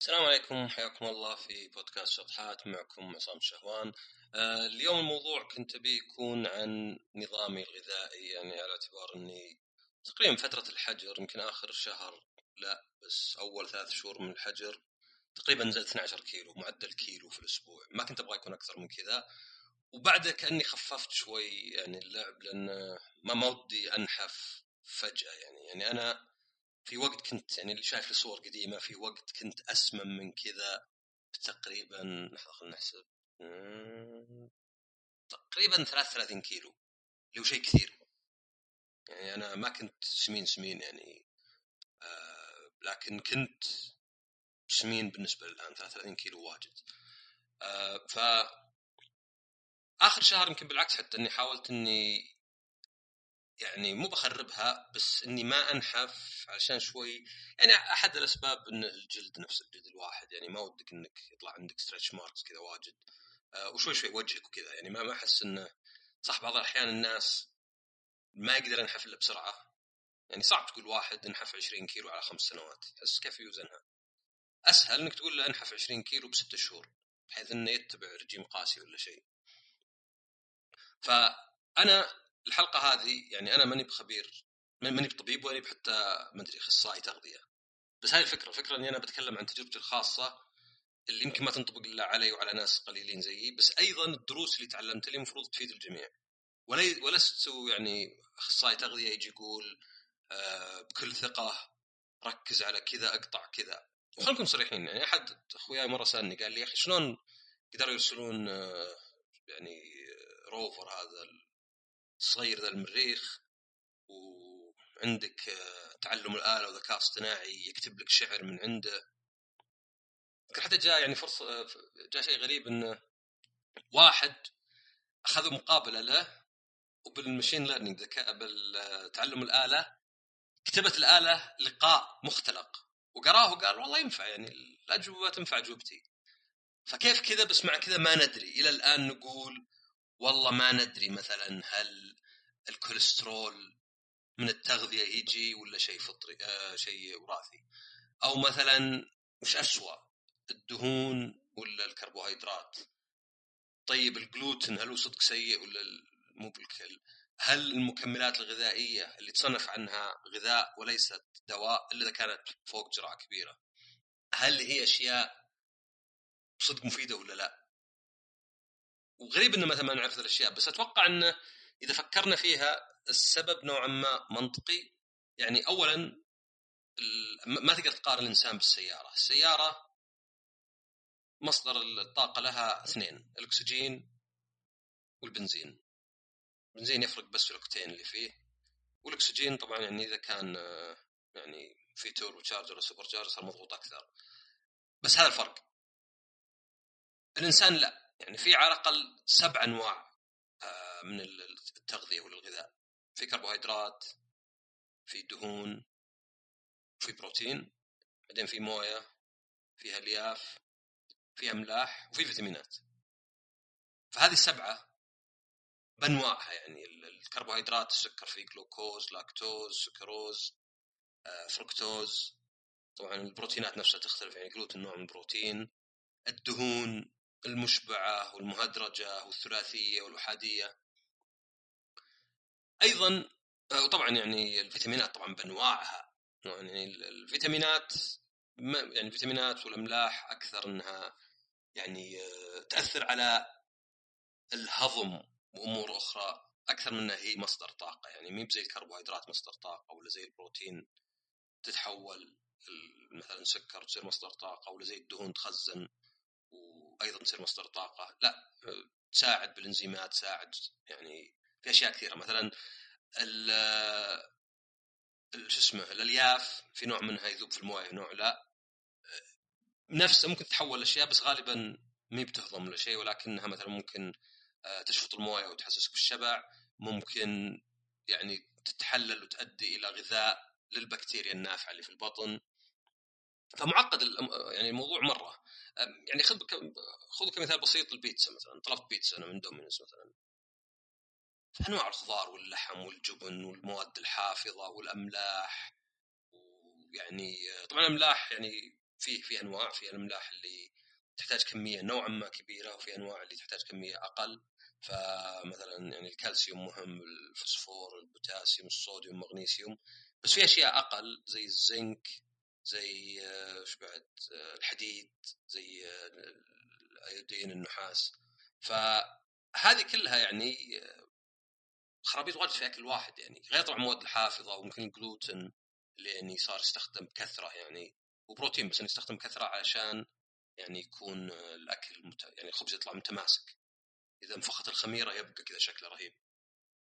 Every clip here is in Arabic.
السلام عليكم حياكم الله في بودكاست شطحات معكم عصام شهوان. آه اليوم الموضوع كنت أبي يكون عن نظامي الغذائي يعني على اعتبار إني تقريبا فترة الحجر يمكن آخر شهر لا بس أول ثلاث شهور من الحجر تقريبا نزلت 12 كيلو معدل كيلو في الأسبوع. ما كنت أبغى يكون أكثر من كذا. وبعدها كأني خففت شوي يعني اللعب لأن ما ودي أنحف فجأة يعني. يعني أنا في وقت كنت يعني اللي شايف الصور قديمة في وقت كنت اسمن من كذا تقريبا لحظة خلينا نحسب تقريبا 33 كيلو اللي هو شيء كثير. يعني أنا ما كنت سمين سمين يعني آه لكن كنت سمين بالنسبة للآن 33 كيلو واجد. آه ف آخر شهر يمكن بالعكس حتى إني حاولت إني يعني مو بخربها بس إني ما أنحف عشان شوي. يعني أحد الأسباب إن الجلد نفس الجلد الواحد يعني ما ودك إنك يطلع عندك stretch marks كذا واجد. آه وشوي شوي وجهك وكذا. يعني ما ما أحس إنه صح بعض الأحيان الناس ما يقدر ينحف إلا بسرعة. يعني صعب تقول واحد انحف 20 كيلو على خمس سنوات. تحس كيف يوزنها أسهل إنك تقول له انحف 20 كيلو بست شهور بحيث إنه يتبع رجيم قاسي ولا شيء. فأنا الحلقة هذه يعني أنا ماني بخبير ماني بطبيب ولا حتى ما أدري أخصائي تغذية. بس هاي الفكرة الفكرة إني أنا بتكلم عن تجربتي الخاصة اللي يمكن ما تنطبق إلا علي وعلى ناس قليلين زيي بس أيضا الدروس اللي تعلمتها اللي المفروض تفيد الجميع. ولست يعني أخصائي تغذية يجي يقول آه بكل ثقة ركز على كذا أقطع كذا. نكون صريحين يعني أحد أخوياي مرة سألني قال لي يا أخي شلون قدروا يرسلون آه يعني rover هذا صغير ذا المريخ وعندك آه، تعلم الآلة وذكاء اصطناعي يكتب لك شعر من عنده. حتى جاء يعني فرصة آه، جاء شيء غريب انه واحد أخذوا مقابلة له وبال machine learning ذكاء بالتعلم الآلة كتبت الآلة لقاء مختلق. وقراه وقال والله ينفع يعني الأجوبة تنفع أجوبتي فكيف كذا؟ بس مع كذا ما ندري. إلى الآن نقول والله ما ندري مثلا هل الكوليسترول من التغذية يجي ولا شيء فطري آه شيء وراثي. أو مثلا وش اسوء الدهون ولا الكربوهيدرات؟ طيب الجلوتين هل هو صدق سيء ولا مو بالكل؟ هل المكملات الغذائية اللي تصنف عنها غذاء وليست دواء إلا إذا كانت فوق جرعة كبيرة هل هي أشياء صدق مفيدة ولا لا؟ وغريب إنه مثلا ما نعرف الأشياء بس أتوقع انه إذا فكرنا فيها السبب نوعا ما منطقي يعني اولا ما تقدر تقارن الإنسان بالسيارة، السيارة مصدر الطاقة لها اثنين الأكسجين والبنزين. البنزين يفرق بس في الأوكتين اللي فيه والأكسجين طبعا يعني إذا كان يعني في turbocharger و supercharger صار مضغوط أكثر. بس هذا الفرق. الإنسان لا يعني في على الأقل سبع أنواع آه، من التغذية والغذاء. في كربوهيدرات في دهون في بروتين بعدين في موية فيها ألياف في أملاح وفي فيتامينات. فهذه السبعة بأنواعها يعني الكربوهيدرات السكر فيه جلوكوز لاكتوز سكروز آه، فركتوز طبعا البروتينات نفسها تختلف يعني جلوتين نوع من البروتين. الدهون المشبعة والمهدرجة والثلاثية والأحادية. أيضا آه، وطبعا يعني الفيتامينات طبعا بأنواعها. يعني الفيتامينات يعني الفيتامينات والأملاح أكثر أنها يعني آه، تأثر على الهضم وأمور أخرى أكثر من أنها هي مصدر طاقة. يعني مي زي الكربوهيدرات مصدر طاقة ولا زي البروتين تتحول مثلا سكر تصير مصدر طاقة ولا زي الدهون تخزن. وأيضا تصير مصدر طاقة. لا تساعد بالإنزيمات تساعد يعني في أشياء كثيرة. مثلا ال شو اسمه الألياف في نوع منها يذوب في الموية نوع لا. نفسه ممكن تتحول لأشياء بس غالبا ما بتهضم ولا شيء ولكنها مثلا ممكن آه، تشفط الموية وتحسسك بالشبع. ممكن يعني تتحلل وتؤدي إلى غذاء للبكتيريا النافعة اللي في البطن. فمعقد يعني الموضوع مرة. يعني خذ خذ كمثال بسيط البيتزا مثلا طلبت بيتزا أنا من دومينوز مثلا. أنواع الخضار واللحم والجبن والمواد الحافظة والأملاح ويعني طبعا الأملاح يعني في في أنواع في الأملاح اللي تحتاج كمية نوعا ما كبيرة وفي أنواع اللي تحتاج كمية أقل. فمثلا يعني الكالسيوم مهم الفوسفور البوتاسيوم الصوديوم المغنيسيوم بس في أشياء أقل زي الزنك زي إيش بعد الحديد زي الأيودين النحاس. فهذه كلها يعني خرابيط واجد في أكل واحد يعني. غير طبعا المواد الحافظة وممكن الجلوتين اللي يعني صار يستخدم بكثرة يعني وبروتين بس يستخدم بكثرة علشان يعني يكون الأكل مت... يعني الخبز يطلع متماسك. إذا انفخت الخميرة يبقى كذا شكله رهيب.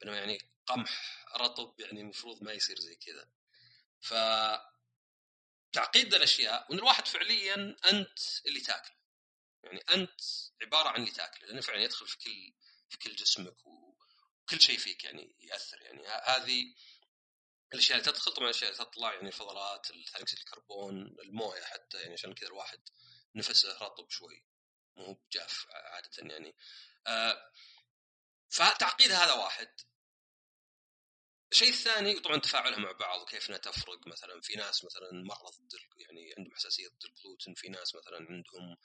بينما يعني قمح رطب يعني المفروض ما يصير زي كذا. ف تعقيد الأشياء وإن الواحد فعليا أنت اللي تاكل يعني أنت عبارة عن اللي تاكله لأنه فعلا يدخل في كل في كل جسمك وكل شيء فيك يعني يأثر. يعني هذه الأشياء اللي تدخل طبعا الأشياء اللي تطلع يعني الفضلات ثاني اكسيد الكربون الموية حتى يعني عشان كذا الواحد نفسه رطب شوي. مو بجاف عادة يعني. آه فتعقيد هذا واحد. الشيء الثاني طبعا تفاعلها مع بعض وكيف إنها تفرق مثلا في ناس مثلا مره ضد يعني عندهم حساسية ضد الجلوتين في ناس مثلا عندهم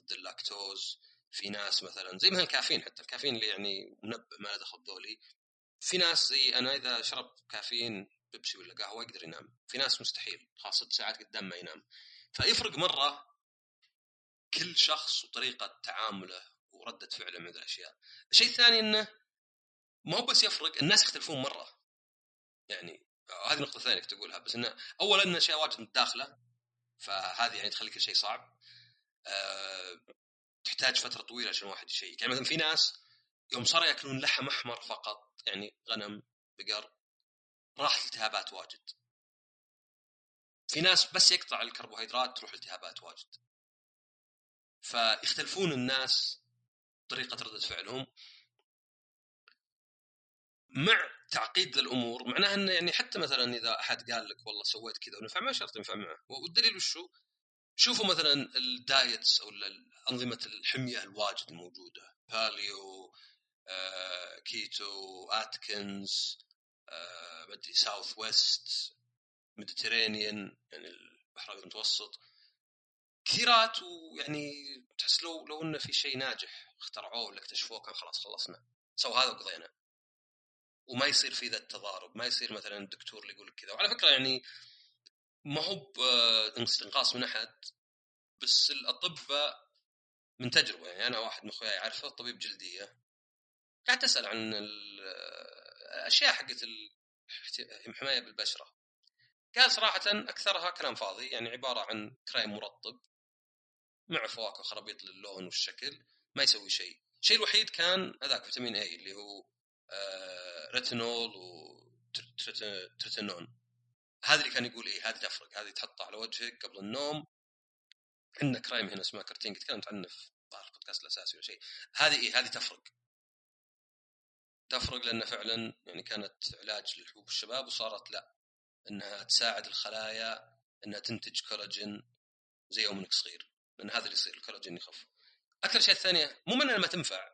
ضد اللاكتوز في ناس مثلا زي مثلا الكافيين حتى الكافيين اللي يعني منبه ما له دخل ذولي. في ناس زي أنا إذا شرب كافيين بيبسي ولا قهوة يقدر ينام. في ناس مستحيل خلاص ست ساعات قدام ما ينام. فيفرق مرة كل شخص وطريقة تعامله وردة فعله مع الأشياء. الشيء الثاني إنه ما هو بس يفرق الناس يختلفون مرة. يعني هذه نقطة ثانية تقولها بس إنه اولا إن اشياء واجد متداخلة فهذه يعني تخلي كل شيء صعب. أه تحتاج فترة طويلة عشان الواحد يشيك. يعني مثلا في ناس يوم صاروا يأكلون لحم أحمر فقط يعني غنم بقر راح التهابات واجد. في ناس بس يقطع الكربوهيدرات تروح التهابات واجد. فيختلفون الناس طريقة ردة فعلهم. مع تعقيد الأمور معناها إنه يعني حتى مثلا إذا أحد قال لك والله سويت كذا ونفع ما شرط ينفع معه. والدليل وشو؟ شوفوا مثلا ال diets أو انظمه الحمية الواجد الموجوده باليو آه، keto Atkins آه، بدي South Beach Mediterranean يعني البحر المتوسط. كثيرات ويعني تحس لو لو إنه في شيء ناجح اخترعوه ولا اكتشفوه كان خلاص خلصنا. سووا هذا وقضينا. وما يصير في ذا التضارب ما يصير مثلا الدكتور اللي يقول لك كذا. وعلى فكرة يعني ما هو استنقاص من أحد بس الأطباء من تجربة. يعني أنا واحد من أخوياي اعرفه طبيب جلدية. قاعد تسال عن الأشياء حقت الحماية بالبشرة. قال صراحة أكثرها كلام فاضي يعني عبارة عن كريم مرطب مع فواكه وخرابيط للون والشكل ما يسوي شيء. الشيء الوحيد كان هذاك فيتامين اي اللي هو ريتينول وتريتينون هذا اللي كان يقول إيه هذه تفرق هذه تحطها على وجهك قبل النوم. عندنا كريم هنا اسمها Retin-A تكلمت عنه في البودكاست الأساسي ولا شيء. هذه إيه هذه تفرق. تفرق لأن فعلا يعني كانت علاج للحبوب الشباب وصارت لا إنها تساعد الخلايا إنها تنتج كولاجين زي يوم انك صغير لأن هذا اللي يصير الكولاجين يخف. أكثر شيء الثانية مو من ما تنفع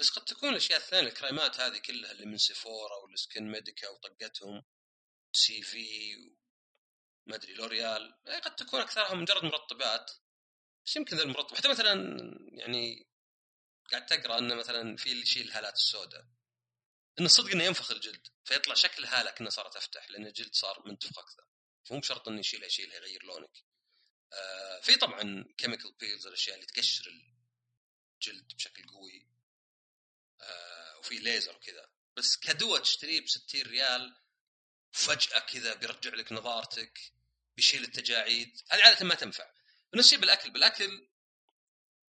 بس قد تكون الأشياء الثانية الكريمات هذه كلها اللي من Sephora وال SkinMedica وطقتهم سي في ما أدري لوريال يعني قد تكون أكثرها مجرد مرطبات. بس يمكن ذا المرطب حتى مثلا يعني قاعد تقرأ إنه مثلا في اللي يشيل الهالات السوداء. إنه صدق إنه ينفخ الجلد فيطلع شكل هاله كانه صارت أفتح لأن الجلد صار منتفخ أكثر. فمو بشرط إنه يشيلها يشيلها يغير لونك. آه في طبعا chemical peels الأشياء اللي تقشر الجلد بشكل قوي. آه وفي ليزر وكذا. بس كدواء تشتريه ب 60 ريال فجاه كذا بيرجع لك نظارتك بيشيل التجاعيد. هذه عادة ما تنفع. نفس الشيء بالأكل بالأكل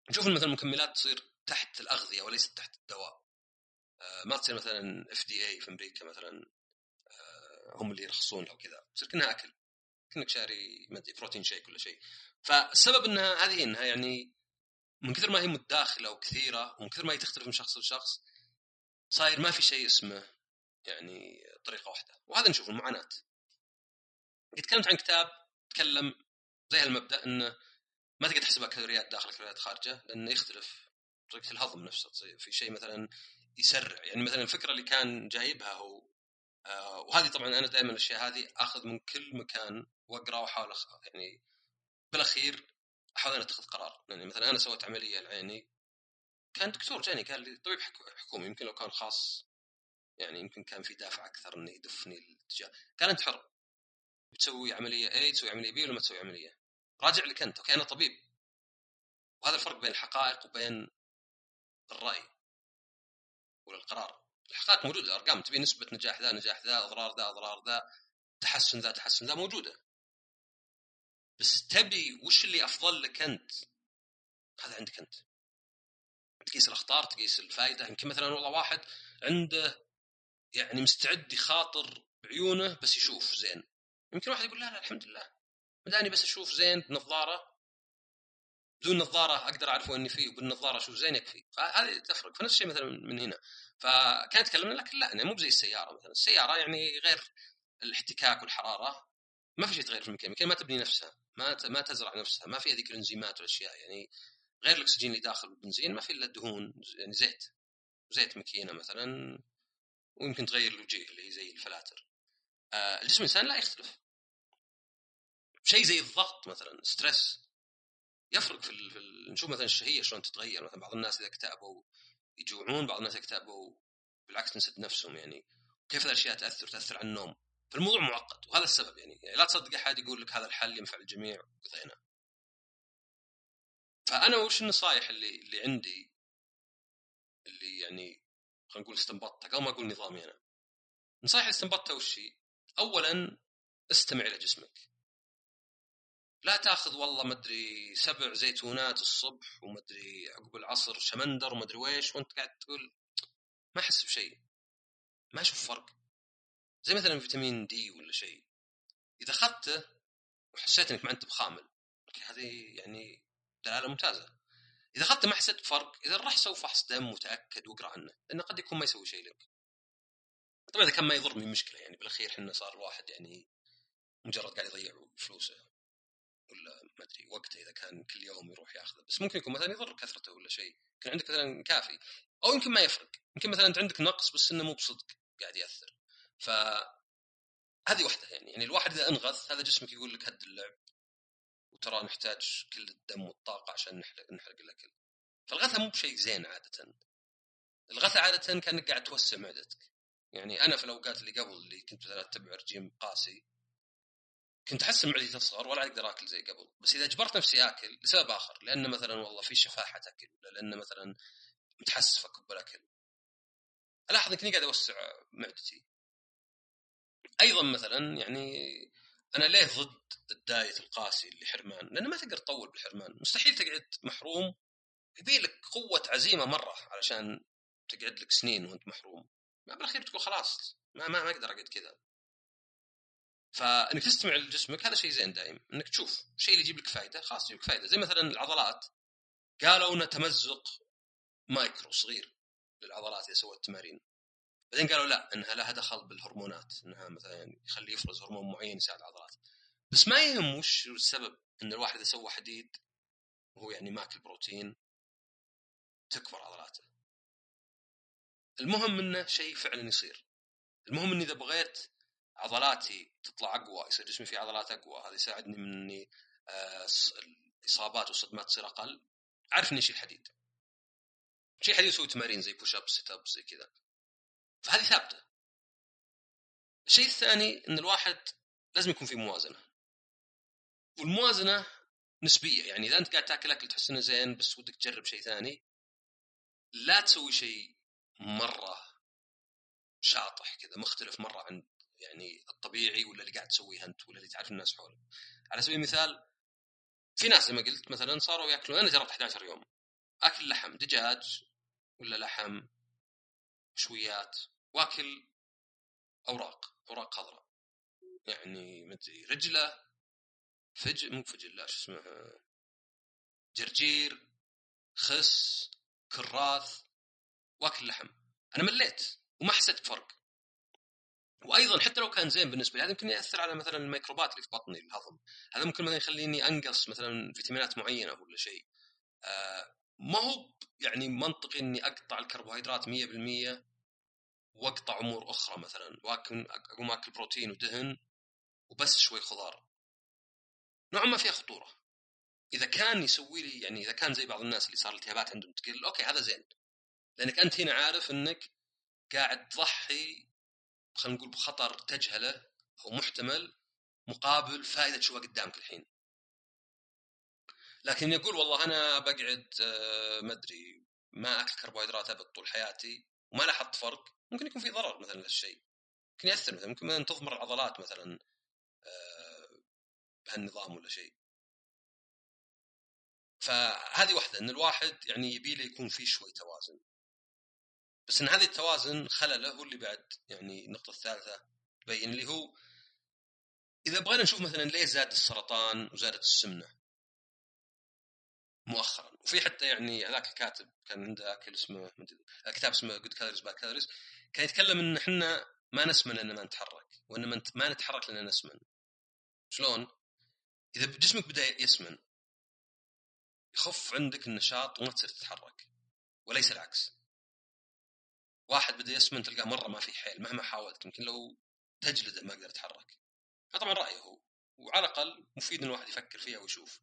نشوف مثلا المكملات تصير تحت الأغذية وليست تحت الدواء. آه ما تصير مثلا إف دي اي في أمريكا مثلا آه هم اللي يرخصون أو كذا. تصير كأنها أكل كأنك شاري بروتين شيك ولا شيء. فالسبب إنها هذه إنها يعني من كثر ما هي متداخله وكثيرة ومن كثر ما هي تختلف من شخص لشخص صاير ما في شيء اسمه يعني طريقة واحدة. وهذا نشوف المعاناه تكلمت عن كتاب تكلم زي هالمبدأ إنه ما تقدر تحسبها كالوريات داخل كالوريات خارجة لأنه يختلف. طريقة الهضم نفسها تصير. في شيء مثلا يسرع. يعني مثلا الفكرة اللي كان جايبها هو آه وهذه طبعا أنا دائما الأشياء هذه آخذ من كل مكان واقرا واحاول يعني بالأخير احاول أن اتخذ قرار. يعني مثلا أنا سويت عملية لعيني كان دكتور جاني قال لي طبيب حكومي يمكن لو كان خاص يعني يمكن كان في دافع أكثر إنه يدفني الاتجاه قال انت حر بتسوي عملية A تسوي عملية B ولا ما تسوي عملية؟ راجع لك أنت okay أنا طبيب. وهذا الفرق بين الحقائق وبين الرأي ولا القرار الحقائق موجودة الأرقام تبي نسبة نجاح ذا نجاح ذا أضرار ذا أضرار ذا تحسن ذا تحسن ذا موجودة. بس تبي وش اللي أفضل لك أنت؟ هذا عندك أنت. تقيس الأخطار تقيس الفائده يمكن مثلا والله واحد عنده يعني مستعد يخاطر بعيونه بس يشوف زين. يمكن واحد يقول لا لا الحمد لله. مداني بس أشوف زين بنظاره بدون نظارة أقدر أعرف وين فيه وبالنظاره أشوف زين يكفي. فهذه تفرق. فنفس الشيء مثلا من هنا. فكان يتكلم لكن لا يعني مو زي السيارة مثلا. السيارة يعني غير الاحتكاك والحرارة. ما في شيء يتغير في الميكانيكا ما تبني نفسها. ما تزرع نفسها ما في هذيك الإنزيمات والأشياء يعني غير الأكسجين اللي داخل البنزين ما في إلا الدهون يعني زيت زيت ماكينة مثلا ويمكن تغير الوجيه اللي هي زي الفلاتر. آه الجسم الإنسان لا يختلف. شيء زي الضغط مثلا stress يفرق في, ال... في ال... نشوف مثلا الشهية شلون تتغير. مثلا بعض الناس إذا اكتئبوا يجوعون بعض الناس اكتئبوا بالعكس نسد نفسهم يعني. كيف الأشياء تأثر؟ تأثر على النوم. فالموضوع معقد وهذا السبب يعني, لا تصدق أحد يقول لك هذا الحل ينفع الجميع؟ وقضينا فأنا وش النصائح اللي اللي عندي؟ اللي يعني خلينا نقول استنبطتها قبل ما أقول نظامي أنا. نصائح اللي استنبطتها وش هي؟ اولا استمع إلى جسمك. لا تأخذ والله مدري سبع زيتونات الصبح ومدري عقب العصر شمندر ومدري ويش وأنت قاعد تقول ما أحس بشيء. ما أشوف فرق. زي مثلا فيتامين دي ولا شيء. إذا اخذته وحسيت إنك ما أنت بخامل هذه يعني دلالة ممتازة. إذا اخذته ما حسيت بفرق إذا راح سوي فحص دم وتأكد وأقرأ عنه لأنه قد يكون ما يسوي شيء لك. طبعا إذا كان ما يضرني مشكلة يعني بالأخير إحنا صار الواحد يعني مجرد قاعد يضيع فلوسه ولا ما أدري وقته إذا كان كل يوم يروح يأخذه. بس ممكن يكون مثلا يضر كثرته ولا شيء يمكن عندك مثلا كافي. أو يمكن ما يفرق. يمكن مثلا أنت عندك نقص بس إنه مو بصدق قاعد يأثر. ف هذه واحدة يعني يعني الواحد إذا أنغث هذا جسمك يقول لك هد اللعب وترى نحتاج كل الدم والطاقة عشان نحرق نحرق الاكل فالغثى مو بشيء زين عادة. الغثى عادة كأنك قاعد توسع معدتك. يعني أنا في الأوقات اللي قبل اللي كنت مثلا أتبع رجيم قاسي كنت أحس معدتي تصغر ولا أقدر آكل زي قبل. بس إذا اجبرت نفسي آكل لسبب آخر لأن مثلا والله في شفاحة اكل ولا لأن مثلا متحسف اكب الأكل. ألاحظ إني قاعد أوسع معدتي. أيضا مثلا يعني أنا ليه ضد الدايت القاسي اللي حرمان؟ لأنه ما تقدر تطول بالحرمان، مستحيل تقعد محروم يبي لك قوة عزيمة مرة علشان تقعد لك سنين وأنت محروم. ما بالأخير تقول خلاص ما ما, ما أقدر أقعد كذا. فأنك تستمع لجسمك هذا شيء زين دائم أنك تشوف الشيء اللي يجيب لك فائده خلاص يجيب لك فائده زي مثلا العضلات قالوا إنه تمزق مايكرو صغير للعضلات إذا سوت تمارين بعدين قالوا لا إنها لها دخل بالهرمونات إنها مثلا يعني يخلي يفرز هرمون معين يساعد العضلات. بس ما يهم وش السبب إن الواحد إذا سوى حديد وهو يعني ماكل بروتين تكبر عضلاته. المهم إنه شيء فعلا يصير. المهم إني إذا بغيت عضلاتي تطلع أقوى يصير جسمي فيه عضلات أقوى هذا يساعدني من إني آه، الإصابات والصدمات تصير أقل اعرف إني أشيل حديد. شيء حديد أسوي تمارين زي push up sit up زي كذا. فهذه ثابتة. الشيء الثاني إن الواحد لازم يكون في موازنة. والموازنة نسبية يعني إذا أنت قاعد تاكل اكل تحس إنه زين بس ودك تجرب شيء ثاني لا تسوي شيء مرة شاطح كذا مختلف مرة عن يعني الطبيعي ولا اللي قاعد تسويه أنت ولا اللي تعرف الناس حولك. على سبيل المثال في ناس زي ما قلت مثلا صاروا يأكلون أنا جربت 11 يوم. أكل لحم دجاج ولا لحم مشويات واكل أوراق أوراق خضراء. يعني مدري رجلة فجل مو فجل لا شو اسمه جرجير خس كراث واكل لحم. أنا مليت وما حسيت بفرق. وأيضا حتى لو كان زين بالنسبة لي هذا يمكن يأثر على مثلا الميكروبات اللي في بطني الهضم. هذا ممكن مثلا يخليني أنقص مثلا فيتامينات معينة ولا شيء. آه ما هو يعني منطقي إني أقطع الكربوهيدرات 100% واقطع أمور أخرى مثلا وأكل أقوم أكل بروتين ودهن وبس شوي خضار. نوعا ما فيها خطورة. إذا كان يسوي لي يعني إذا كان زي بعض الناس اللي صار التهابات عندهم تقل okay هذا زين. لأنك أنت هنا عارف إنك قاعد تضحي خلينا نقول بخطر تجهله أو محتمل مقابل فائدة تشوفها قدامك الحين. لكن يقول والله أنا بقعد آه، ما أدري ما أكل كربوهيدرات أبد طول حياتي. وما لاحظت فرق ممكن يكون في ضرر مثلا هالشيء ممكن يأثر مثلا ممكن مثلا تضمر العضلات مثلا آه، بهالنظام ولا شيء. فهذه واحدة إن الواحد يعني يبي له يكون في شوي توازن. بس إن هذه التوازن خلله هو اللي بعد يعني النقطة الثالثة تبين اللي هو إذا بغينا نشوف مثلا ليه زاد السرطان وزادت السمنة؟ مؤخرا. وفي حتى يعني هذاك الكاتب كان عنده أكل اسمه كتاب اسمه Good Calories Bad Calories كان يتكلم إن إحنا ما نسمن لأن ما نتحرك وإن ما نتحرك لأن نسمن. شلون؟ إذا جسمك بدأ يسمن يخف عندك النشاط وما تصير تتحرك وليس العكس. واحد بدأ يسمن تلقاه مرة ما في حيل مهما حاولت يمكن لو تجلده ما يقدر يتحرك. هذا طبعا رأيه هو وعلى الأقل مفيد إن الواحد يفكر فيها ويشوف.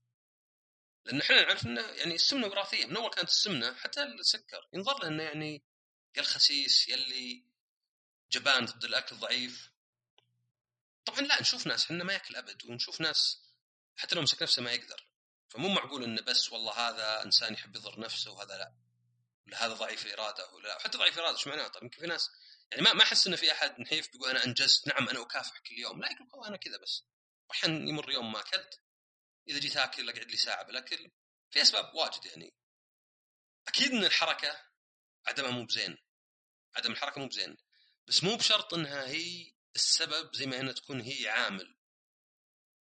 لأن إحنا نعرف إنه يعني السمنة وراثية من أول كانت السمنة حتى السكر. ينظر له إنه يعني يا الخسيس يا اللي جبان ضد الأكل ضعيف. طبعا لا نشوف ناس إحنا ما يأكل أبد ونشوف ناس حتى لو مسك نفسه ما يقدر. فمو معقول إنه بس والله هذا إنسان يحب يضر نفسه وهذا لا. ولا هذا ضعيف الاراده ولا حتى ضعيف الاراده إيش معناه طيب يمكن في ناس يعني ما ما أحس إنه في أحد نحيف بيقول أنا أنجزت نعم أنا أكافح كل يوم. لا يقول والله أنا كذا بس. واحيانا يمر يوم ما أكلت إذا جيت آكل اقعد لي ساعة بالأكل في أسباب واجد يعني. أكيد إن الحركة عدمها مو بزين. عدم الحركة مو بزين. بس مو بشرط إنها هي السبب زي ما انها تكون هي عامل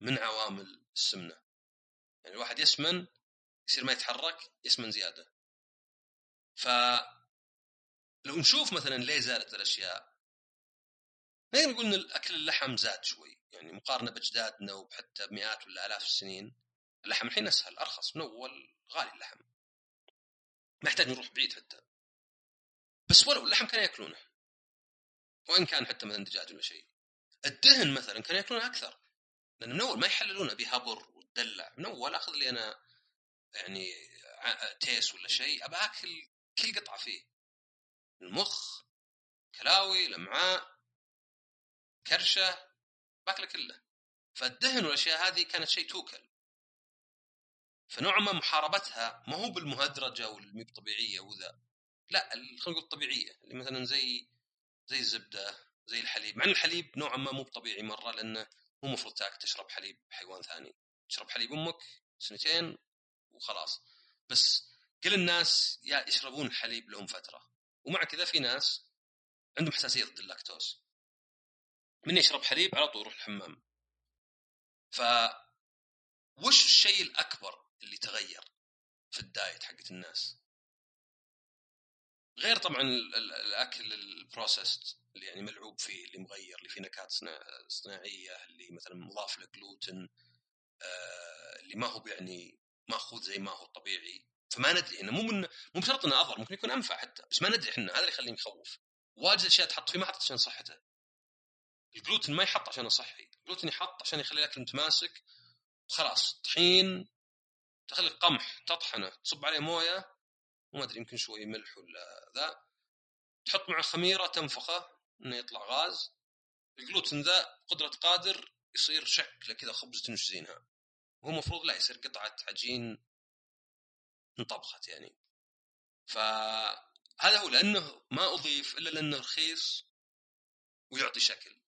من عوامل السمنة. يعني الواحد يسمن يصير ما يتحرك يسمن زيادة. ف لو نشوف مثلا ليه زادت الأشياء نقدر نقول إن الأكل اللحم زاد شوي. يعني مقارنة بأجدادنا وحتى بمئات ولا آلاف السنين اللحم الحين أسهل أرخص من أول غالي اللحم. ما يحتاج نروح بعيد حتى. بس ولو اللحم كانوا يأكلونه وإن كان حتى مثلا دجاج ولا شيء. الدهن مثلا كانوا يأكلونه أكثر لأن من أول ما يحللونه بهبر وتدلع من أول أخذ لي أنا يعني تيس ولا شيء أبى أكل كل قطعة فيه. المخ كلاوي الأمعاء كرشة. باكله كله. فالدهن والأشياء هذه كانت شيء توكل. فنوعا ما محاربتها ما هو بالمهدرجة والمي طبيعية وذا. لا خلينا نقول الطبيعيه اللي مثلا زي زي الزبدة زي الحليب. مع إن الحليب نوعا ما مو طبيعي مرة لأنه مو المفروض تاكل تشرب حليب حيوان ثاني. تشرب حليب أمك سنتين وخلاص. بس كل الناس يشربون الحليب لهم فترة. ومع كذا في ناس عندهم حساسية ضد اللاكتوز. من يشرب حليب على طول يروح الحمام. ف وش الشيء الأكبر اللي تغير في ال diet حقت الناس؟ غير طبعا الأكل ال processed اللي يعني ملعوب فيه اللي مغير اللي فيه نكهات صناعية اللي مثلا مضاف له آه اللي ما هو يعني مأخوذ زي ما هو طبيعي. فما ندري انه مو من مو بشرط إنه اضر ممكن يكون أنفع حتى بس ما ندري إحنا هذا اللي يخليني مخوف. واجد أشياء تحط فيه ما حطت عشان صحته. الجلوتين ما يحط عشان صحي الجلوتين يحط عشان يخلي الأكل متماسك. وخلاص طحين تخلي القمح تطحنه تصب عليه موية وما أدري يمكن شوي ملح ولا ذا. تحط مع خميرة تنفخه إنه يطلع غاز. الجلوتين ذا قدرة قادر يصير شكله كذا خبز تنشزينها. وهو المفروض لا يصير قطعة عجين انطبخت يعني. فهذا هو لأنه ما أضيف إلا لأنه رخيص ويعطي شكل.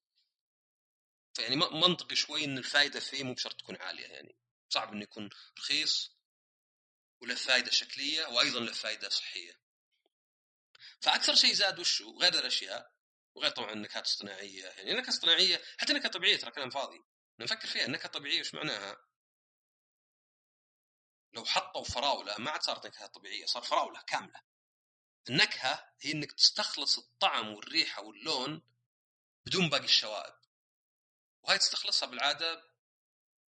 فيعني منطقي شوي إن الفائده فيه مو بشرط تكون عالية يعني صعب إنه يكون رخيص وله فائده شكلية وأيضا له فائده صحية. فأكثر شيء زاد وشو غير الأشياء وغير طبعا النكهات الصناعية يعني النكهة الصناعية حتى النكهة الطبيعية ترى كلام فاضي نفكر فيها النكهة الطبيعية وش معناها؟ لو حطوا فراولة ما عاد صارت نكهة طبيعية صار فراولة كاملة. النكهة هي إنك تستخلص الطعم والريحة واللون بدون باقي الشوائب. وهاي تستخلصها بالعادة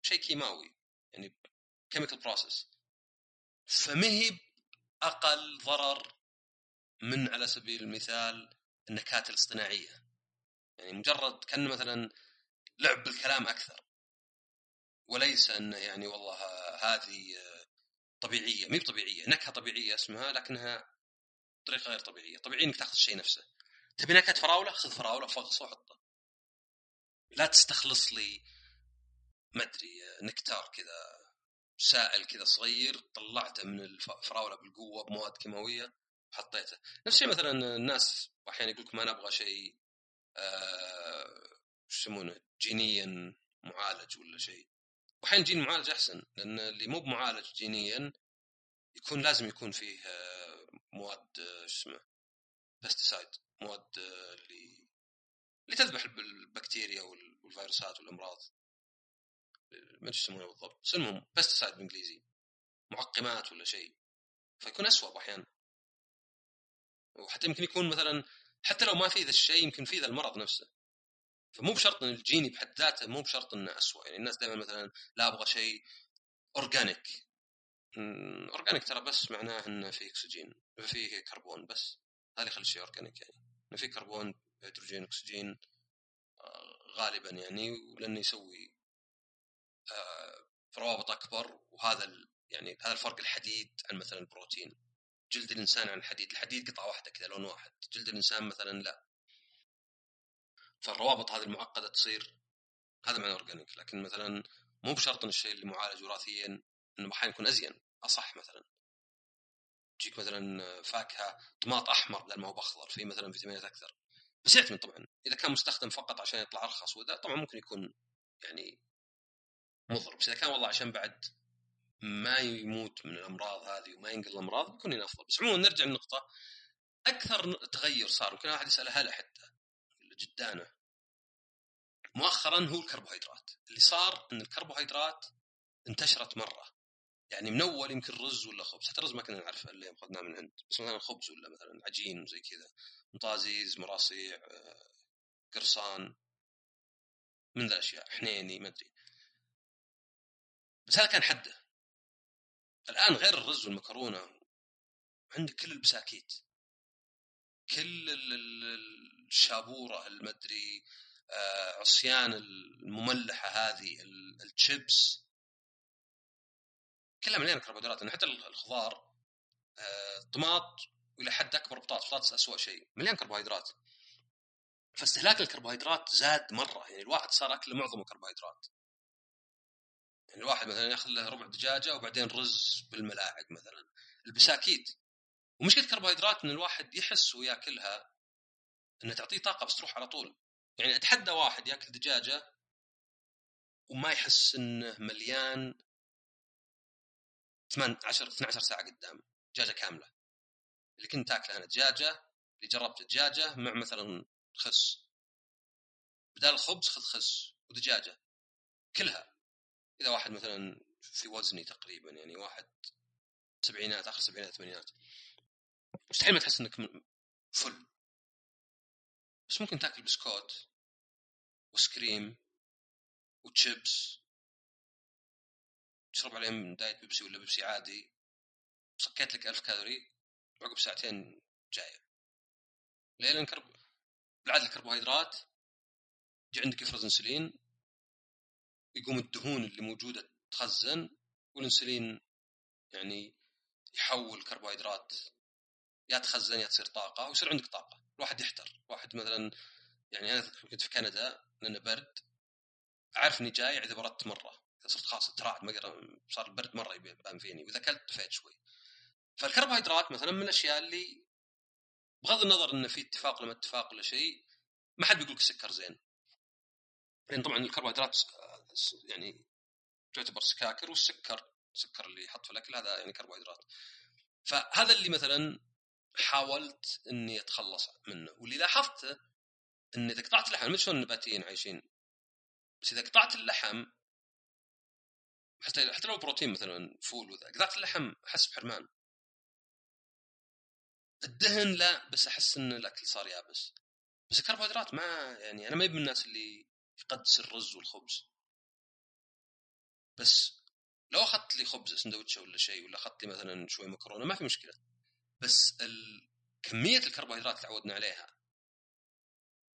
بشيء كيماوي يعني chemical process فما هي أقل ضرر من على سبيل المثال النكهات الاصطناعية. يعني مجرد كان مثلا لعب بالكلام أكثر. وليس إنه يعني والله هذه طبيعية مي بطبيعيه نكهة طبيعية اسمها لكنها بطريقة غير طبيعية. طبيعي إنك تأخذ الشيء نفسه. تبي نكهة فراولة؟ خذ فراولة فغصه وحطه لا تستخلص لي ما أدري نكتار كذا سائل كذا صغير طلعته من الفراوله بالقوة بمواد كيماوية وحطيته نفس الشيء مثلا الناس أحيانا يقول لك ما نبغى شيء آه يسمونه جينيا معالج ولا شيء. واحيانا جين معالج أحسن لأن اللي مو بمعالج جينيا يكون لازم يكون فيه آه، مواد آه، شو اسمه pesticide مواد آه، اللي اللي تذبح البكتيريا والفيروسات والأمراض. ما أدري يسمونها بالضبط بس المهم pesticide بالإنجليزي. معقمات ولا شيء. فيكون اسوء أحيانا وحتى يمكن يكون مثلا حتى لو ما في ذا الشيء يمكن في ذا المرض نفسه. فمو بشرط إن الجيني بحد ذاته مو بشرط إنه اسوء يعني الناس دائما مثلا لا أبغى شيء organic organic ترى بس معناه إنه فيه أكسجين فيه كربون بس. هذا يخلي الشيء organic يعني. إنه فيه كربون هيدروجين أكسجين آه، غالبا يعني ولأنه يسوي آه، روابط أكبر وهذا يعني هذا الفرق الحديد عن مثلا البروتين. جلد الإنسان عن الحديد الحديد قطعة واحدة كذا لون واحد. جلد الإنسان مثلا لا. فالروابط هذه المعقدة تصير هذا معنى اورجانيك لكن مثلا مو بشرط إن الشيء اللي معالج وراثيا إنه أحيانا يكون أزين. أصح مثلا. تجيك مثلا فاكهة طماط أحمر بدل ما هو بأخضر. فيه مثلا فيتامينات أكثر. بس يعتمد طبعا. إذا كان مستخدم فقط عشان يطلع ارخص وذا طبعا ممكن يكون يعني مضر. بس إذا كان والله عشان بعد ما يموت من الأمراض هذه وما ينقل الأمراض بيكون هنا أفضل. بس عموما نرجع للنقطه أكثر تغير صار يمكن واحد يسأل هلا حتى جدانة. مؤخرا هو الكربوهيدرات. اللي صار إن الكربوهيدرات انتشرت مرة. يعني من أول يمكن رز ولا خبز حتى الرز ما كنا نعرفه إلا يوم أخذناه من عند بس مثلا خبز ولا مثلا عجين وزي كذا. مطازيز مراصيع آه، قرصان من ذا الاشياء حنيني ما أدري. بس هذا كان حده. الآن غير الرز والمكرونة عندك كل البساكيت. كل الشابورة المدري آه، عصيان المملحة هذه الشيبس. كلها مليانة كربوهيدرات يعني حتى الخضار آه، طماط والى حد أكبر بطاطس بطاطس اسوء شيء مليان كربوهيدرات. فاستهلاك الكربوهيدرات زاد مرة يعني الواحد صار أكله معظمه كربوهيدرات يعني الواحد مثلا يأخذ له ربع دجاجة وبعدين رز بالملاعق مثلا. البساكيت. ومشكلة الكربوهيدرات إن الواحد يحس ويأكلها انها تعطيه طاقة بس تروح على طول. يعني أتحدى واحد يأكل دجاجة وما يحس إنه مليان 8 10 12 ساعة قدام دجاجة كاملة. اللي كنت تاكله أنا دجاجة اللي جربت دجاجة مع مثلا خس. بدال الخبز خذ خس ودجاجة كلها. إذا واحد مثلا في وزني تقريبا يعني واحد سبعينات آخر سبعينات ثمانينات. مستحيل ما تحس إنك فل. بس ممكن تاكل بسكوت وسكريم وتشيبس. تشرب عليهم diet بيبسي ولا بيبسي عادي. صكيت لك ألف كالوري. عقب ساعتين جاية ليه لأن كرب... بالعاده الكربوهيدرات يجي عندك يفرز انسولين يقوم الدهون اللي موجودة تخزن والانسولين يعني يحول كربوهيدرات يا تخزن يا تصير طاقة ويصير عندك طاقة. الواحد يحتر. واحد مثلا يعني أنا كنت في كندا لأنه برد أعرف إني جاي إذا بردت مرة صرت خلاص اترعد ما صار البرد مرة يبان فيني واذا اكلت دفيت شوي. فالكربوهيدرات مثلا من الأشياء اللي بغض النظر إنه في اتفاق ولا ما اتفاق ولا شيء ما حد بيقول لك السكر زين. لأن طبعا الكربوهيدرات يعني تعتبر سكاكر والسكر السكر اللي يحط في الأكل هذا يعني كربوهيدرات. فهذا اللي مثلا حاولت إني أتخلص منه. واللي لاحظته إن إذا قطعت اللحم مثل شلون النباتيين عايشين بس إذا قطعت اللحم حتى حتى لو بروتين مثلا فول وذا قطعت اللحم أحس بحرمان. الدهن لا بس أحس إن الأكل صار يابس. بس الكربوهيدرات ما يعني أنا ما من الناس اللي يقدس الرز والخبز. بس لو أخذت لي خبز سندوتش ولا شيء ولا أخذت لي مثلا شوي مكرونة ما في مشكلة. بس. كمية الكربوهيدرات اللي تعودنا عليها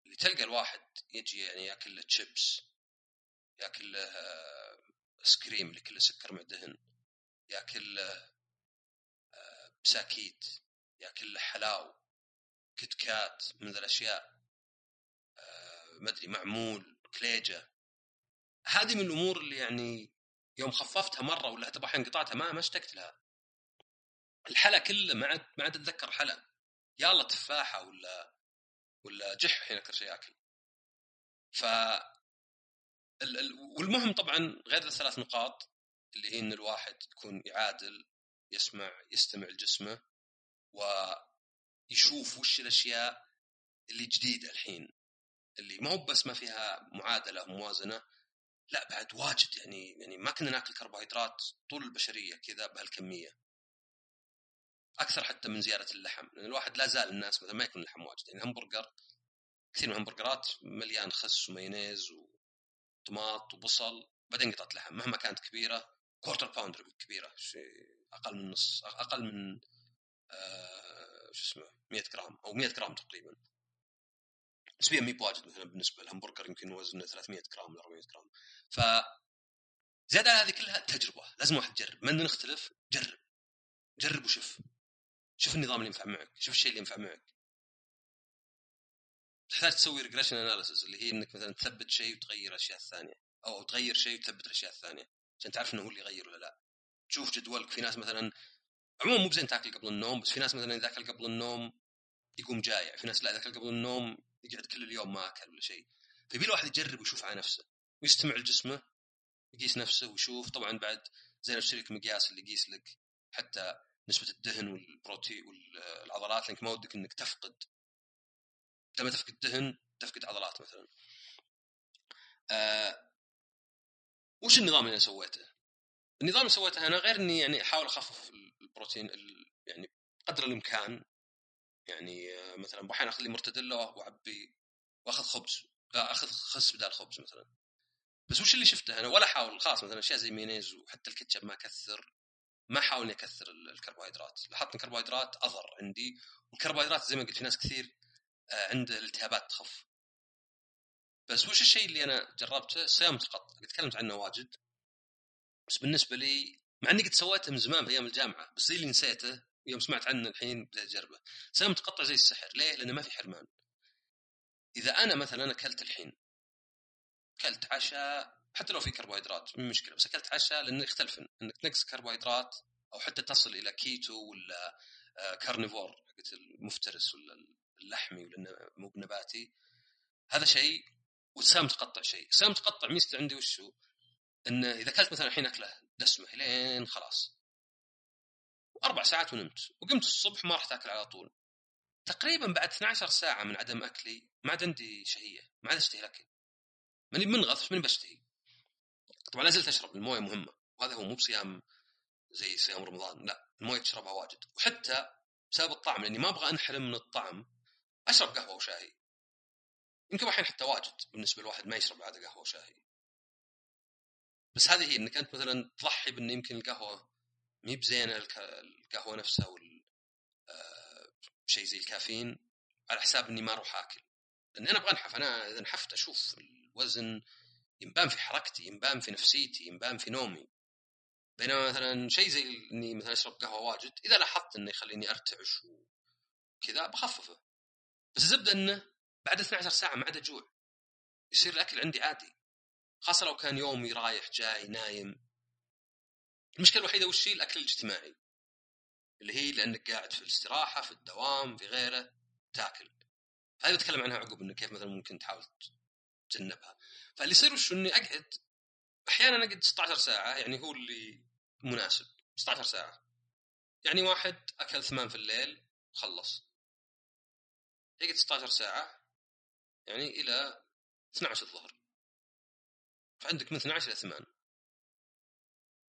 اللي تلقى الواحد يجي يعني يأكل له تشيبس يأكل له ice cream اللي كله سكر مع دهن يأكل له ساكيت ياكل له حلاو كت كات من ذا الأشياء آه ما أدري معمول كليجة. هذه من الأمور اللي يعني يوم خففتها مرة ولا حتى أحيانا قطعتها ما ما اشتقت لها. الحلا كله ما عاد ما عاد أتذكر حلا. يلا تفاحة ولا ولا جح حين أكثر شيء اكل ف والمهم طبعا غير الثلاث نقاط اللي هي إن الواحد يكون يعادل يسمع يستمع لجسمه. ويشوف وش الأشياء اللي جديدة الحين اللي ما هو بس ما فيها معادلة موازنه لا بعد واجد يعني يعني ما كنا ناكل كربوهيدرات طول البشرية كذا بهالكمية. أكثر حتى من زيادة اللحم لأن الواحد لا زال الناس مثلا ما يكون اللحم واجد يعني همبرجر كثير من الهمبرجرات مليان خس ومايونيز وطماط وبصل بعدين قطعة لحم مهما كانت كبيرة quarter pounder كبيرة شيء أقل من نص أقل من آه شو اسمه 100 جرام أو 100 جرام تقريبا. نسبيا مي بواجد مثلا بالنسبة للهمبرجر يمكن وزنه 300 جرام ل 400 جرام. ف زيادة على هذه كلها تجربة لازم واحد يجرب. ما نختلف جرب. جرب وشوف. شوف النظام اللي ينفع معك شوف الشيء اللي ينفع معك. تحتاج تسوي regression analysis اللي هي إنك مثلا تثبت شيء وتغير الاشياء الثانية. أو تغير شيء وتثبت الأشياء الثانية عشان تعرف إنه هو اللي يغير ولا لا. تشوف جدولك. في ناس مثلا عموما مو بزين تاكل قبل النوم بس في ناس مثلا إذا أكل قبل النوم يقوم جايع في ناس لا إذا أكل قبل النوم يقعد كل اليوم ما أكل ولا شيء. فيبي الواحد يجرب ويشوف على نفسه ويستمع لجسمه يقيس نفسه ويشوف. طبعا بعد زي لو تشتري مقياس اللي يقيس لك حتى نسبة الدهن والبروتين والعضلات لأنك ما ودك إنك تفقد. لما تفقد دهن تفقد عضلات مثلا. آه وش النظام اللي أنا سويته؟ النظام اللي سويته أنا غير إني يعني أحاول أخفف البروتين يعني قدر الإمكان. يعني آه، مثلا أحيانا اخلي مرتديلا واعبي وأخذ خبز آه، أخذ خس بدال خبز مثلا. بس وش اللي شفته؟ أنا ولا أحاول خلاص مثلا أشياء زي مينيز وحتى الكاتشب ما أكثر ما احاول اني أكثر الكربوهيدرات. لاحظت ان الكربوهيدرات اضر عندي والكربوهيدرات زي ما قلت في ناس كثير آه، عنده الالتهابات تخف. بس وش الشيء اللي أنا جربته؟ صيام متقطع قد تكلمت عنه واجد. بس بالنسبة لي مع إني قد سويته من زمان في أيام الجامعة بس اللي نسيته يوم سمعت عنه الحين بديت أجربه. صيام متقطع زي السحر. ليه؟ لأنه ما في حرمان. إذا أنا مثلا أكلت الحين أكلت عشاء حتى لو في كربوهيدرات مو مشكلة بس أكلت عشاء لأنه يختلف إنك تنقص كربوهيدرات أو حتى تصل إلى كيتو ولا carnivore حقت المفترس ولا اللحمي ولا مو بنباتي. هذا شيء والسام تقطع شيء. السام تقطع ميزته عندي وشو انه إذا أكلت مثلا الحين أكلة دسمة لين خلاص. أربع ساعات ونمت وقمت الصبح ما رحت اكل على طول. تقريبا بعد 12 ساعة من عدم أكلي ما عاد عندي شهية ما عاد أشتهي الأكل. ماني منغث ماني بشتهي. طبعا لا زلت أشرب الموية مهمة وهذا هو مو بصيام زي صيام رمضان لا الموية تشربها واجد. وحتى بسبب الطعم لأني ما أبغى أنحرم من الطعم أشرب قهوة وشاي يمكن الحين حتى واجد بالنسبة لواحد ما يشرب عادة قهوة وشاي بس هذه هي إنك أنت مثلا تضحي بان يمكن القهوة مي بزينة القهوة نفسها وال آه شيء زي الكافيين على حساب إني ما أروح آكل. لأن أنا أبغى أنحف. أنا إذا نحفت أشوف الوزن ينبان في حركتي ينبان في نفسيتي ينبان في نومي. بينما مثلا شيء زي إني مثلا أشرب قهوة واجد إذا لاحظت إنه يخليني أرتعش وكذا بخففه. بس الزبدة إنه بعد 12 ساعة ما عاد أجوع. يصير الأكل عندي عادي. خاصة لو كان يومي رايح جاي نايم. المشكلة الوحيدة وش هي؟ الأكل الاجتماعي. اللي هي لأنك قاعد في الاستراحة في الدوام في غيره تاكل. هذه بتكلم عنها عقب إنه كيف مثلا ممكن تحاول تتجنبها. فاللي يصير وش؟ إني أقعد أحيانا أقعد 16 ساعة يعني هو اللي مناسب. 16 ساعة. يعني واحد أكل ثمان في الليل خلص. يقعد 16 ساعة يعني إلى 12 الظهر. فعندك من 12 إلى 8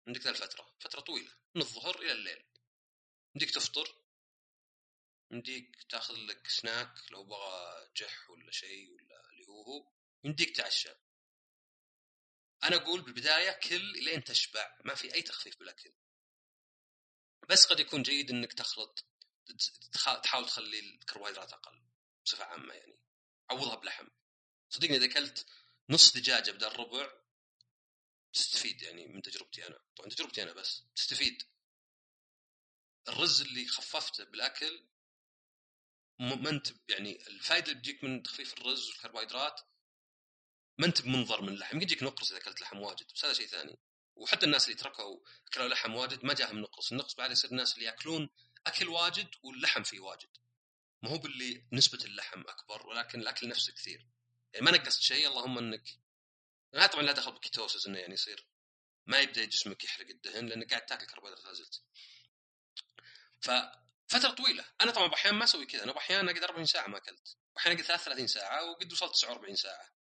عندك ذا الفترة فترة طويلة. من الظهر إلى الليل. يمديك تفطر. يمديك تأخذ لك سناك لو بغى جح ولا شيء ولا اللي هو هو. يمديك تعشى. أنا أقول بالبداية كل لين تشبع. ما في أي تخفيف بالأكل. بس قد يكون جيد إنك تخلط. تحاول تخلي الكربوهيدرات أقل بصفة عامة يعني. عوضها بلحم. صدقني إذا أكلت نص دجاجه بدل ربع. تستفيد يعني من تجربتي أنا. طبعا تجربتي أنا بس. تستفيد. الرز اللي خففته بالأكل ما أنت يعني الفائده اللي بتجيك من تخفيف الرز والكربوهيدرات ما أنت بمنظر من اللحم. يجيك نقرس إذا أكلت لحم واجد بس هذا شيء ثاني. وحتى الناس اللي تركوا أكلوا لحم واجد ما جاهم نقص. النقص بعد يصير الناس اللي يأكلون أكل واجد واللحم فيه واجد. ما هو باللي نسبة اللحم أكبر ولكن الأكل نفسه كثير. يعني ما نقصت شيء اللهم إنك هذا طبعا لا دخل بالكيتوسس إنه يعني يصير. ما يبدأ جسمك يحرق الدهن لأنك قاعد تاكل كربوهيدرات لا زلت ففتره طويلة. أنا طبعا باحيان ما أسوي كذا. أنا باحيان أقعد 40 ساعة ما أكلت. واحيانا أقعد 33 ساعة وقد وصلت 49 ساعة.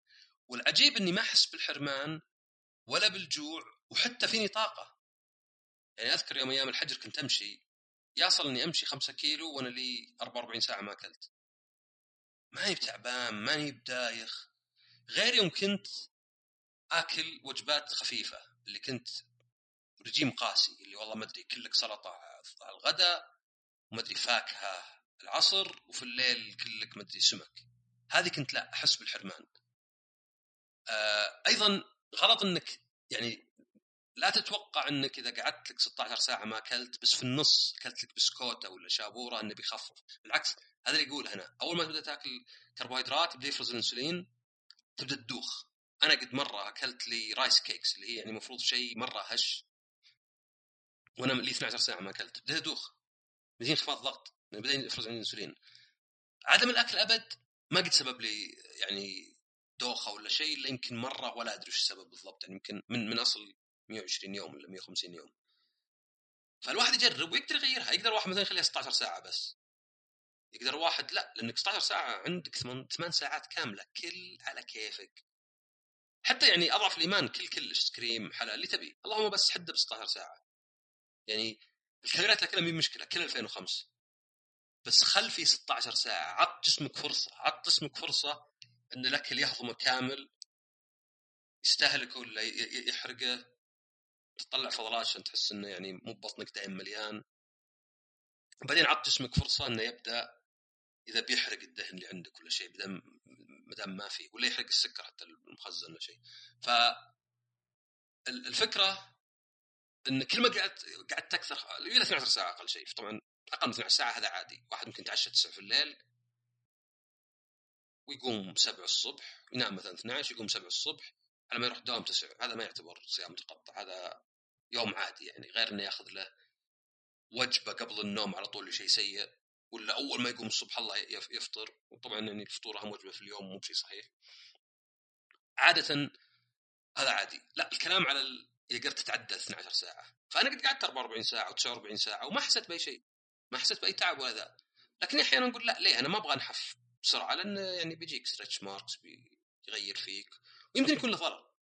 والعجيب إني ما أحس بالحرمان ولا بالجوع وحتى فيني طاقة. يعني أذكر يوم أيام الحجر كنت أمشي. يصل إني أمشي 5 كيلو وأنا لي 44 ساعة ما أكلت. ماني بتعبان ماني بدايخ. غير يوم كنت آكل وجبات خفيفة اللي كنت رجيم قاسي اللي والله ما أدري كلك سلطة على الغداء وما أدري فاكهة العصر وفي الليل كلك ما أدري سمك. هذه كنت لا أحس بالحرمان. آه أيضا غلط إنك يعني لا تتوقع إنك إذا قعدت لك 16 ساعة ما أكلت بس في النص أكلت لك بسكوته ولا شابورة إنه بيخفف. بالعكس هذا اللي يقول هنا. أول ما تبدأ تاكل كربوهيدرات يبدا يفرز الإنسولين تبدأ تدوخ. أنا قد مرة أكلت لي rice cakes اللي هي يعني المفروض شيء مرة هش. وأنا لي 12 ساعة ما أكلت. بديت أدوخ. بدين انخفاض ضغط بدين يفرز عندي انسولين عدم الأكل أبد ما قد سبب لي يعني دوخة ولا شيء إلا يمكن مرة ولا أدري وش السبب بالضبط. يعني يمكن من من أصل 120 يوم ولا 150 يوم. فالواحد يجرب ويقدر يغيرها. يقدر واحد مثلا يخليها 16 ساعة بس. يقدر واحد لا لأنك 16 ساعة عندك 8 ساعات كاملة كل على كيفك. حتى يعني أضعف الإيمان كل كل ايس كريم حلال اللي تبي. اللهم بس حده ب 16 ساعة. يعني الكالوريات كلها مي مشكلة كل 2005 بس خل في 16 ساعة. عط جسمك فرصة. عط جسمك فرصة إن الأكل يهضمه كامل يستهلكه ولا يحرقه. تطلع فضلات عشان تحس إنه يعني مو بطنك دائما مليان. بعدين عط جسمك فرصة إنه يبدأ إذا بيحرق الدهن اللي عندك ولا شيء ما دام ما في ولا يحرق السكر حتى المخزن ولا شيء. ف الفكرة إن كل ما قعدت قعدت أكثر إلى 12 ساعة أقل شيء. طبعا أقل من 12 ساعة هذا عادي. واحد ممكن يتعشى 9 في الليل ويقوم 7 الصبح ينام مثلا 12 يقوم 7 الصبح على ما يروح دوام 9 هذا ما يعتبر صيام متقطع هذا يوم عادي يعني غير إنه ياخذ له وجبة قبل النوم على طول لشيء سيء. ولا أول ما يقوم الصبح الله يفطر. وطبعا يعني الفطور أهم وجبة في اليوم مو بشيء صحيح. عادة هذا عادي. لا الكلام على. إذا قدرت تتعدى 12 ساعة. فأنا قد قعدت 44 ساعة و49 ساعة وما حسيت بأي شيء. ما حسيت بأي تعب ولا ذا. لكن أحيانا أقول لا ليه؟ أنا ما أبغى أنحف بسرعة لأن يعني بيجيك stretch marks بيغير فيك. ويمكن يكون له ضرر.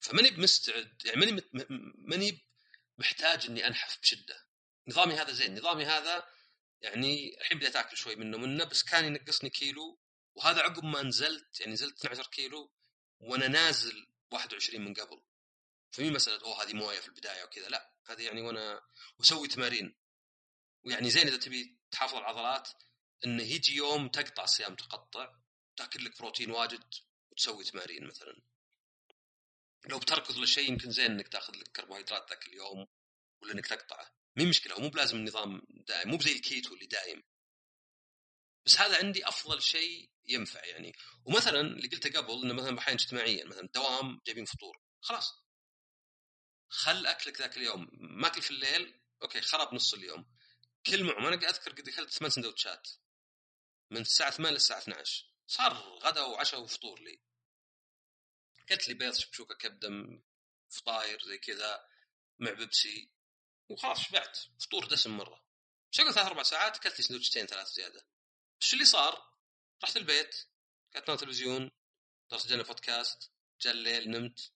فماني بمستعد يعني ماني ماني محتاج إني أنحف بشدة. نظامي هذا زين. نظامي هذا يعني الحين بديت آكل شوي منه منه بس كان ينقصني كيلو وهذا عقب ما نزلت يعني نزلت 12 كيلو وأنا نازل 21 من قبل. فمي مسألة أوه هذه مويه في البداية وكذا لا هذه يعني وأنا وأسوي تمارين. ويعني زين إذا تبي تحافظ على العضلات انه يجي يوم تقطع صيام تقطع تأكل لك بروتين واجد وتسوي تمارين مثلا. لو بتركض لشيء يمكن زين إنك تأخذ لك كربوهيدرات ذاك اليوم ولا إنك تقطعه. مي مشكلة؟ مو بلازم النظام دائم مو بزي الكيتو اللي دائم. بس هذا عندي أفضل شيء ينفع يعني. ومثلا اللي قلته قبل إنه مثلا أحيانا اجتماعيا مثلا دوام جايبين فطور. خلاص. خل أكلك ذاك اليوم. ماكل في الليل okay خرب نص اليوم. كل معهم أنا أذكر قد اكلت ثمان سندوتشات. من الساعة 8 للساعة 12 صار غدا وعشاء وفطور لي. اكلت لي بيض شكشوكه كبدة فطاير زي كذا مع بيبسي. وخلاص شبعت. فطور دسم مرة. شغل ثلاث أربع ساعات؟ اكلت لي سندوتشتين ثلاث زيادة. إيش اللي صار؟ رحت البيت قعدت نام تلفزيون درست جانا بودكاست جاء الليل نمت.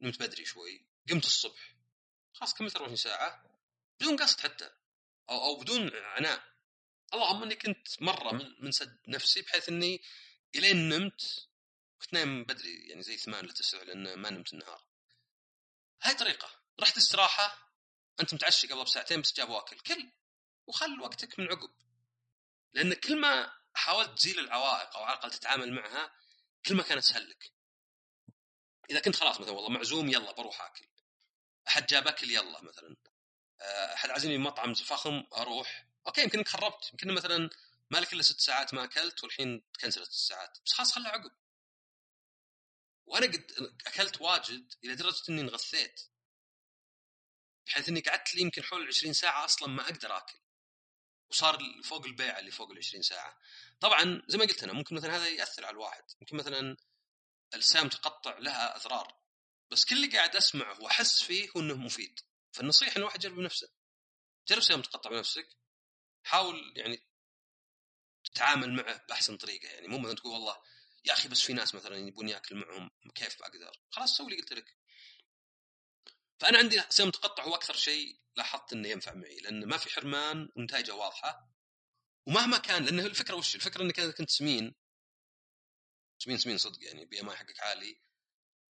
نمت بدري شوي. قمت الصبح. خلاص كملت 24 ساعة. بدون قصد حتى. أو أو بدون عناء. اللهم إني كنت مرة من, من سد نفسي بحيث إني إلين نمت كنت نايم بدري يعني زي ثمان لتسع لأن ما نمت النهار. هاي طريقة. رحت استراحة انت متعشي قبل بساعتين بس جابوا اكل كل وخل وقتك من عقب. لأن كل ما حاولت تزيل العوائق أو على الاقل تتعامل معها كل ما كانت اسهل لك إذا كنت خلاص مثلا والله معزوم يلا بروح آكل. أحد جاب أكل يلا مثلا. آه، أحد عازمني مطعم فخم أروح. أوكي يمكن إنك خربت. يمكن مثلا مالك إلا ست ساعات ما أكلت والحين تكنسلت ست ساعات. بس خلاص خلها عقب. وأنا قد أكلت واجد إلى درجة إني انغثيت. بحيث إني قعدت لي يمكن حول 20 ساعة أصلا ما أقدر آكل. وصار فوق البيعه اللي فوق ال 20 ساعة. طبعا زي ما قلت أنا ممكن مثلا هذا يأثر على الواحد. ممكن مثلا السام تقطع لها أضرار. بس كل اللي قاعد أسمعه وأحس فيه هو إنه مفيد. فالنصيحة إن الواحد يجرب بنفسه جرب سام تقطع بنفسك. حاول يعني تتعامل معه بأحسن طريقة يعني. مو مثلا تقول والله يا أخي بس في ناس مثلا يبون ياكل معهم كيف بقدر؟ خلاص سوي اللي قلت لك. فأنا عندي صيام متقطع هو أكثر شيء لاحظت إنه ينفع معي لأن ما في حرمان ونتائجه واضحة. ومهما كان لأنه الفكرة وش؟ الفكرة إنك إذا كنت سمين سمين سمين صدق يعني BMI حقك عالي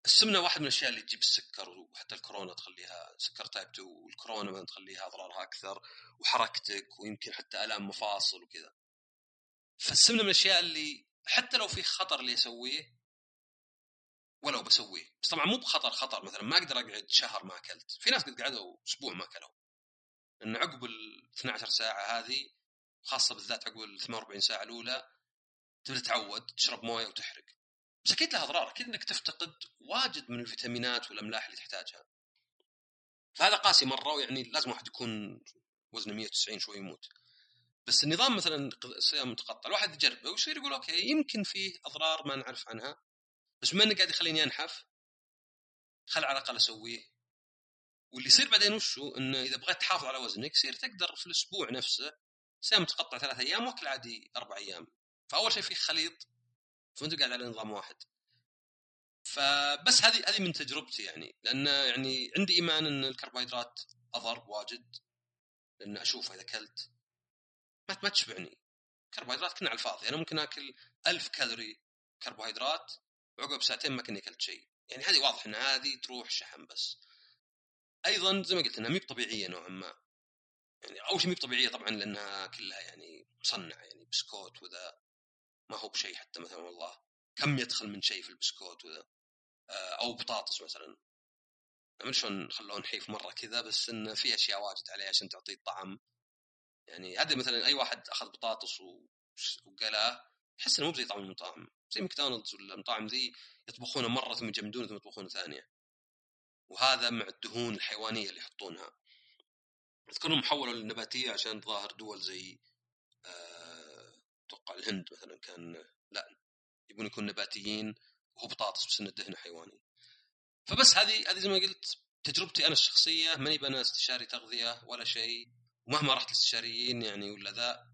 السمنة واحد من الأشياء اللي تجيب السكر وحتى الكورونا تخليها سكر type 2 والكورونا تخليها أضرارها أكثر وحركتك ويمكن حتى آلام مفاصل وكذا. فالسمنة من الأشياء اللي حتى لو في خطر اللي أسويه ولو بسويه. بس طبعا مو بخطر خطر مثلا ما أقدر أقعد شهر ما أكلت. في ناس قد قعدوا أسبوع ما أكلوا. لأن عقب ال 12 ساعة هذه خاصة بالذات عقب ال 48 ساعة الأولى تبدا تعود تشرب موية وتحرق. بس أكيد لها أضرار. أكيد إنك تفتقد واجد من الفيتامينات والأملاح اللي تحتاجها. فهذا قاسي مرة ويعني لازم واحد يكون وزنه 190 شوي يموت. بس النظام مثلا صيام متقطع. الواحد يجربه ويصير يقول أوكي يمكن فيه أضرار ما نعرف عنها. بس بما انه قاعد يخليني أنحف خل على الأقل أسويه. واللي يصير بعدين وشو إنه إذا بغيت تحافظ على وزنك يصير تقدر في الأسبوع نفسه صيام متقطع ثلاث أيام وأكل عادي أربع أيام. فأول شيء فيه خليط فانت قاعد على نظام واحد. فبس هذه هذه من تجربتي يعني. لأن يعني عندي إيمان إن الكربوهيدرات أضر واجد. لأن أشوف إذا أكلت ما ما تشبعني. كربوهيدرات كنا على الفاضي. أنا ممكن آكل ألف كالوري كربوهيدرات وعقب ساعتين ما كني اكلت شيء. يعني هذه واضح إن هذه تروح شحم بس. أيضا زي ما قلت إنها مي طبيعية نوعا ما. يعني أول شيء مي طبيعية طبعا لأنها كلها يعني مصنعة يعني بسكوت وذا. ما هو بشيء حتى مثلا والله. كم يدخل من شيء في البسكوت وذا. آه، أو بطاطس مثلا. ما شلون خلوه نحيف مرة كذا بس انه في أشياء واجد عليه عشان تعطيه الطعم يعني هذا مثلا أي واحد أخذ بطاطس وقلاه يحس إنه مو زي طعم المطاعم. زي ماكدونالدز ولا المطاعم ذي يطبخونه مرة ثم يجمدونه ثم يطبخونه ثانية. وهذا مع الدهون الحيوانية اللي يحطونها. أذكرهم حولوا للنباتية عشان ظاهر دول زي أتوقع آه الهند مثلا كان لا يبون يكون نباتيين وهو بطاطس بس إنه دهنه حيواني. فبس هذه هذه زي ما قلت تجربتي أنا الشخصية. ماني بنا استشاري تغذية ولا شيء. ومهما رحت لاستشاريين يعني ولا ذا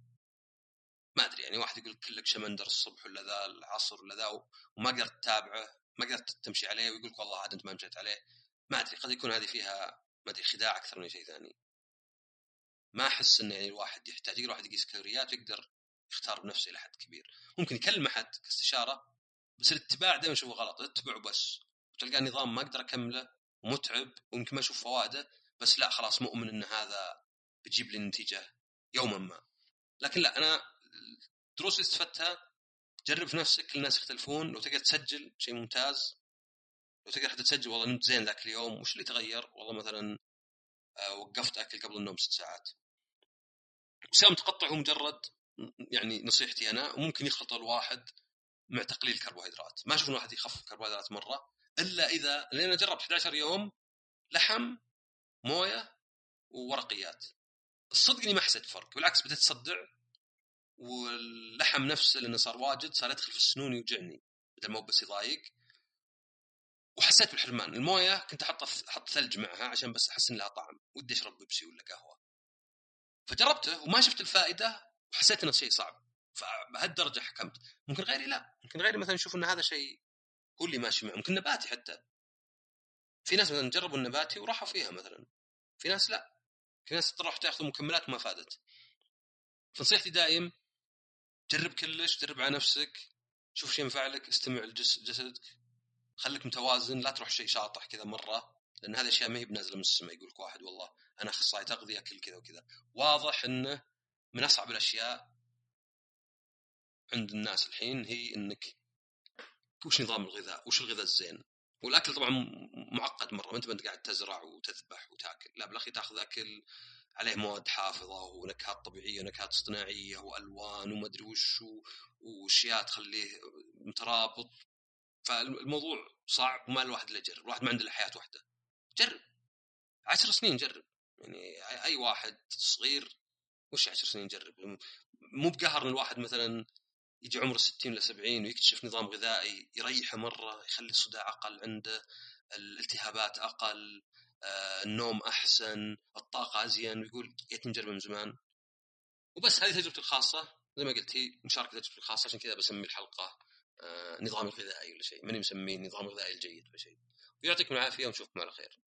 ما أدري يعني واحد يقول كلك شمندر الصبح ولا ذا العصر ولا ذا وما قدرت تتابعه ما قدرت تمشي عليه ويقول لك والله عاد أنت ما مشيت عليه. ما أدري قد يكون هذه فيها ما أدري خداع أكثر من شيء ثاني. ما أحس إن يعني الواحد يحتاج يقدر يقيس كالوريات ويقدر يختار بنفسه إلى حد كبير. ممكن يكلم أحد كاستشارة بس الاتباع دائما اشوفه غلط اتبعه بس. وتلقى النظام ما أقدر أكمله ومتعب ويمكن ما أشوف فوائده بس لا خلاص مؤمن إن هذا بتجيب لي نتيجة يوما ما. لكن لا أنا الدروس اللي استفدتها. جرب في نفسك الناس يختلفون لو تقدر تسجل شيء ممتاز. لو تقدر حتى تسجل والله نمت زين ذاك اليوم. وش اللي تغير؟ والله مثلا آه، وقفت أكل قبل النوم ست ساعات. وسام تقطع هو مجرد يعني نصيحتي أنا وممكن يخلط الواحد مع تقليل الكربوهيدرات ما أشوف الواحد يخفف الكربوهيدرات مرة. إلا إذا لأن جربت 11 يوم لحم موية وورقيات. الصدق اني ما حسيت فرق بالعكس بديت أصدع. واللحم نفسه لأنه صار واجد صار يدخل في السنون يوجعني بدل ما بس يضايق. وحسيت بالحرمان. الموية كنت أحط أحط ثلج معها عشان بس أحس ان لها طعم. ودي أشرب بيبسي ولا قهوة. فجربته وما شفت الفائدة وحسيت إنه شيء صعب. فبهالدرجة حكمت. ممكن غيري لا. ممكن غيري مثلا يشوف إن هذا شيء هو اللي ماشي معه. ممكن نباتي حتى. في ناس مثلا جربوا النباتي وراحوا فيها مثلا. في ناس لا. في ناس تروح تأخذ مكملات وما فادت. فنصيحتي دائم جرب كلش جرب على نفسك شوف شيء ينفع لك استمع لجسدك خليك متوازن لا تروح شيء شاطح كذا مرة لأن هذه أشياء ما هي بنازلة من السماء يقول لك واحد والله أنا أخصائي تغذية اكل كذا وكذا. واضح انه من أصعب الأشياء عند الناس الحين هي إنك وش نظام الغذاء؟ وش الغذاء الزين؟ والأكل طبعا معقد مرة ما أنت أنت قاعد تزرع وتذبح وتاكل لا بالأخير تاخذ أكل عليه مواد حافظة ونكهات طبيعية ونكهات اصطناعيه وألوان وما أدري وش وأشياء تخليه مترابط. فالموضوع صعب وما الواحد إلا يجرب الواحد ما عنده إلا حياة واحدة. جرب. عشر سنين جرب. يعني اي واحد صغير وش عشر سنين جرب مو بقهر إن الواحد مثلا يجي عمره 60 ل 70 ويكتشف نظام غذائي يريحه مرة يخلي الصداع أقل عنده الالتهابات أقل. النوم أحسن الطاقة أزين ويقول يا نجربه من زمان. وبس هذه تجربتي الخاصة زي ما قلت هي مشاركة تجربتي الخاصة عشان كذا بسمي الحلقة آه، نظام الغذائي ولا شيء. ماني مسميه نظام الغذائي الجيد ولا شيء. ويعطيكم العافية ونشوفكم على خير.